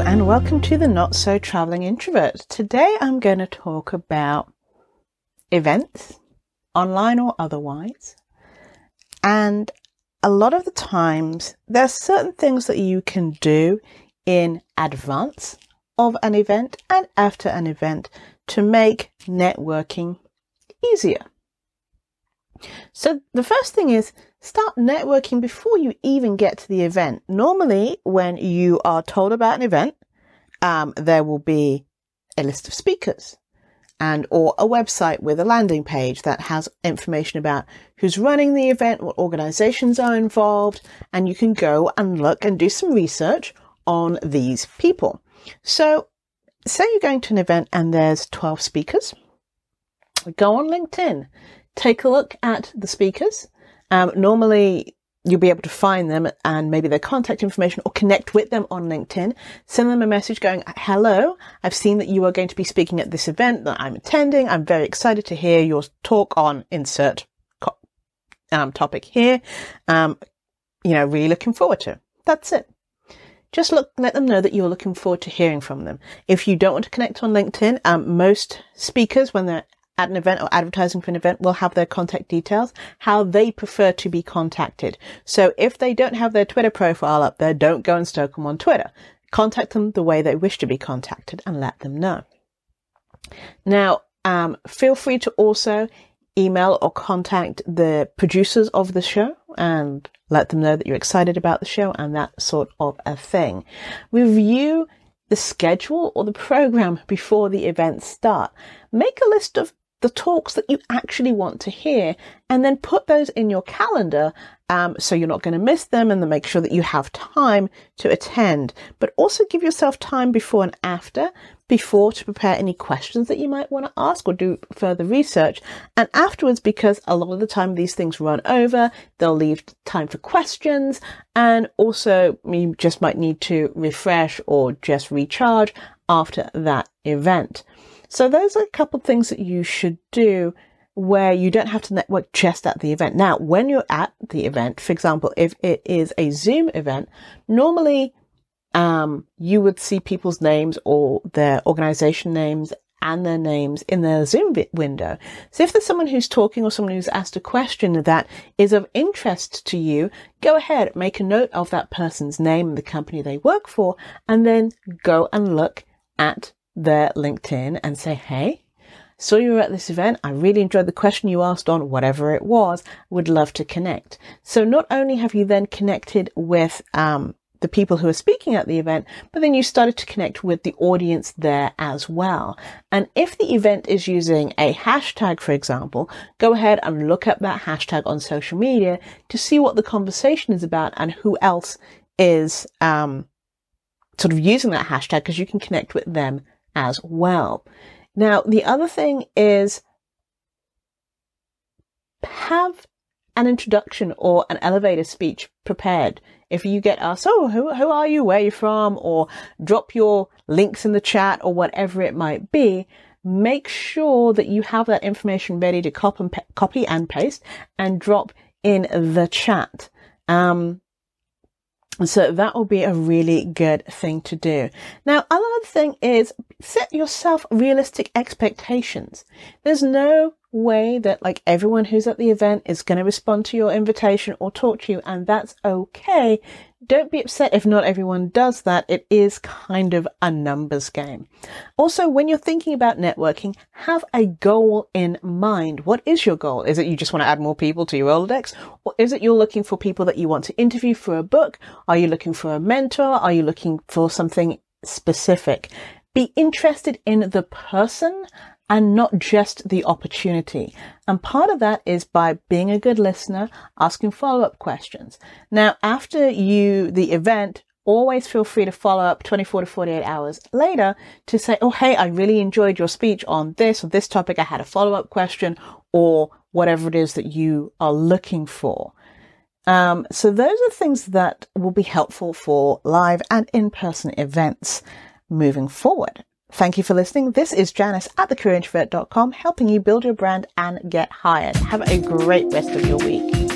and welcome to the Not So Traveling Introvert. Today I'm going to talk about events, online or otherwise. And a lot of the times, there are certain things that you can do in advance of an event and after an event to make networking easier. So the first thing is start networking before you even get to the event. Normally, when you are told about an event, um, there will be a list of speakers and or a website with a landing page that has information about who's running the event, what organizations are involved, and you can go and look and do some research on these people. So say you're going to an event and there's 12 speakers. Go on LinkedIn, take a look at the speakers. Um, normally you'll be able to find them and maybe their contact information or connect with them on LinkedIn. Send them a message going, hello, I've seen that you are going to be speaking at this event that I'm attending. I'm very excited to hear your talk on insert um, topic here. Um, you know, really looking forward to. That's it. Just look, let them know that you're looking forward to hearing from them. If you don't want to connect on LinkedIn, um, most speakers, when they're at an event or advertising for an event will have their contact details, how they prefer to be contacted. So if they don't have their Twitter profile up there, don't go and stoke them on Twitter. Contact them the way they wish to be contacted and let them know. Now, um, feel free to also email or contact the producers of the show and let them know that you're excited about the show and that sort of a thing. Review the schedule or the program before the events start. Make a list of the talks that you actually want to hear and then put those in your calendar um, so you're not going to miss them and then make sure that you have time to attend. But also give yourself time before and after before to prepare any questions that you might want to ask or do further research and afterwards because a lot of the time these things run over they'll leave time for questions and also you just might need to refresh or just recharge after that event so those are a couple of things that you should do where you don't have to network just at the event. Now, when you're at the event, for example, if it is a Zoom event, normally um, you would see people's names or their organization names and their names in their Zoom window. So if there's someone who's talking or someone who's asked a question that is of interest to you, go ahead, make a note of that person's name and the company they work for, and then go and look at their LinkedIn and say, Hey, saw you were at this event. I really enjoyed the question you asked on whatever it was. Would love to connect. So not only have you then connected with, um, the people who are speaking at the event, but then you started to connect with the audience there as well. And if the event is using a hashtag, for example, go ahead and look up that hashtag on social media to see what the conversation is about and who else is, um, sort of using that hashtag because you can connect with them as well. Now, the other thing is have an introduction or an elevator speech prepared. If you get asked, oh, who, who are you? Where are you from? Or drop your links in the chat or whatever it might be, make sure that you have that information ready to copy and, copy and paste and drop in the chat. Um, so that will be a really good thing to do. Now, another thing is set yourself realistic expectations. There's no way that like everyone who's at the event is going to respond to your invitation or talk to you and that's okay. Don't be upset if not everyone does that. It is kind of a numbers game. Also, when you're thinking about networking, have a goal in mind. What is your goal? Is it you just want to add more people to your Rolodex? Or is it you're looking for people that you want to interview for a book? Are you looking for a mentor? Are you looking for something specific? Be interested in the person and not just the opportunity. And part of that is by being a good listener, asking follow up questions. Now, after you, the event, always feel free to follow up 24 to 48 hours later to say, Oh, hey, I really enjoyed your speech on this or this topic. I had a follow up question or whatever it is that you are looking for. Um, so those are things that will be helpful for live and in-person events moving forward. Thank you for listening. This is Janice at thecareerintrovert.com helping you build your brand and get hired. Have a great rest of your week.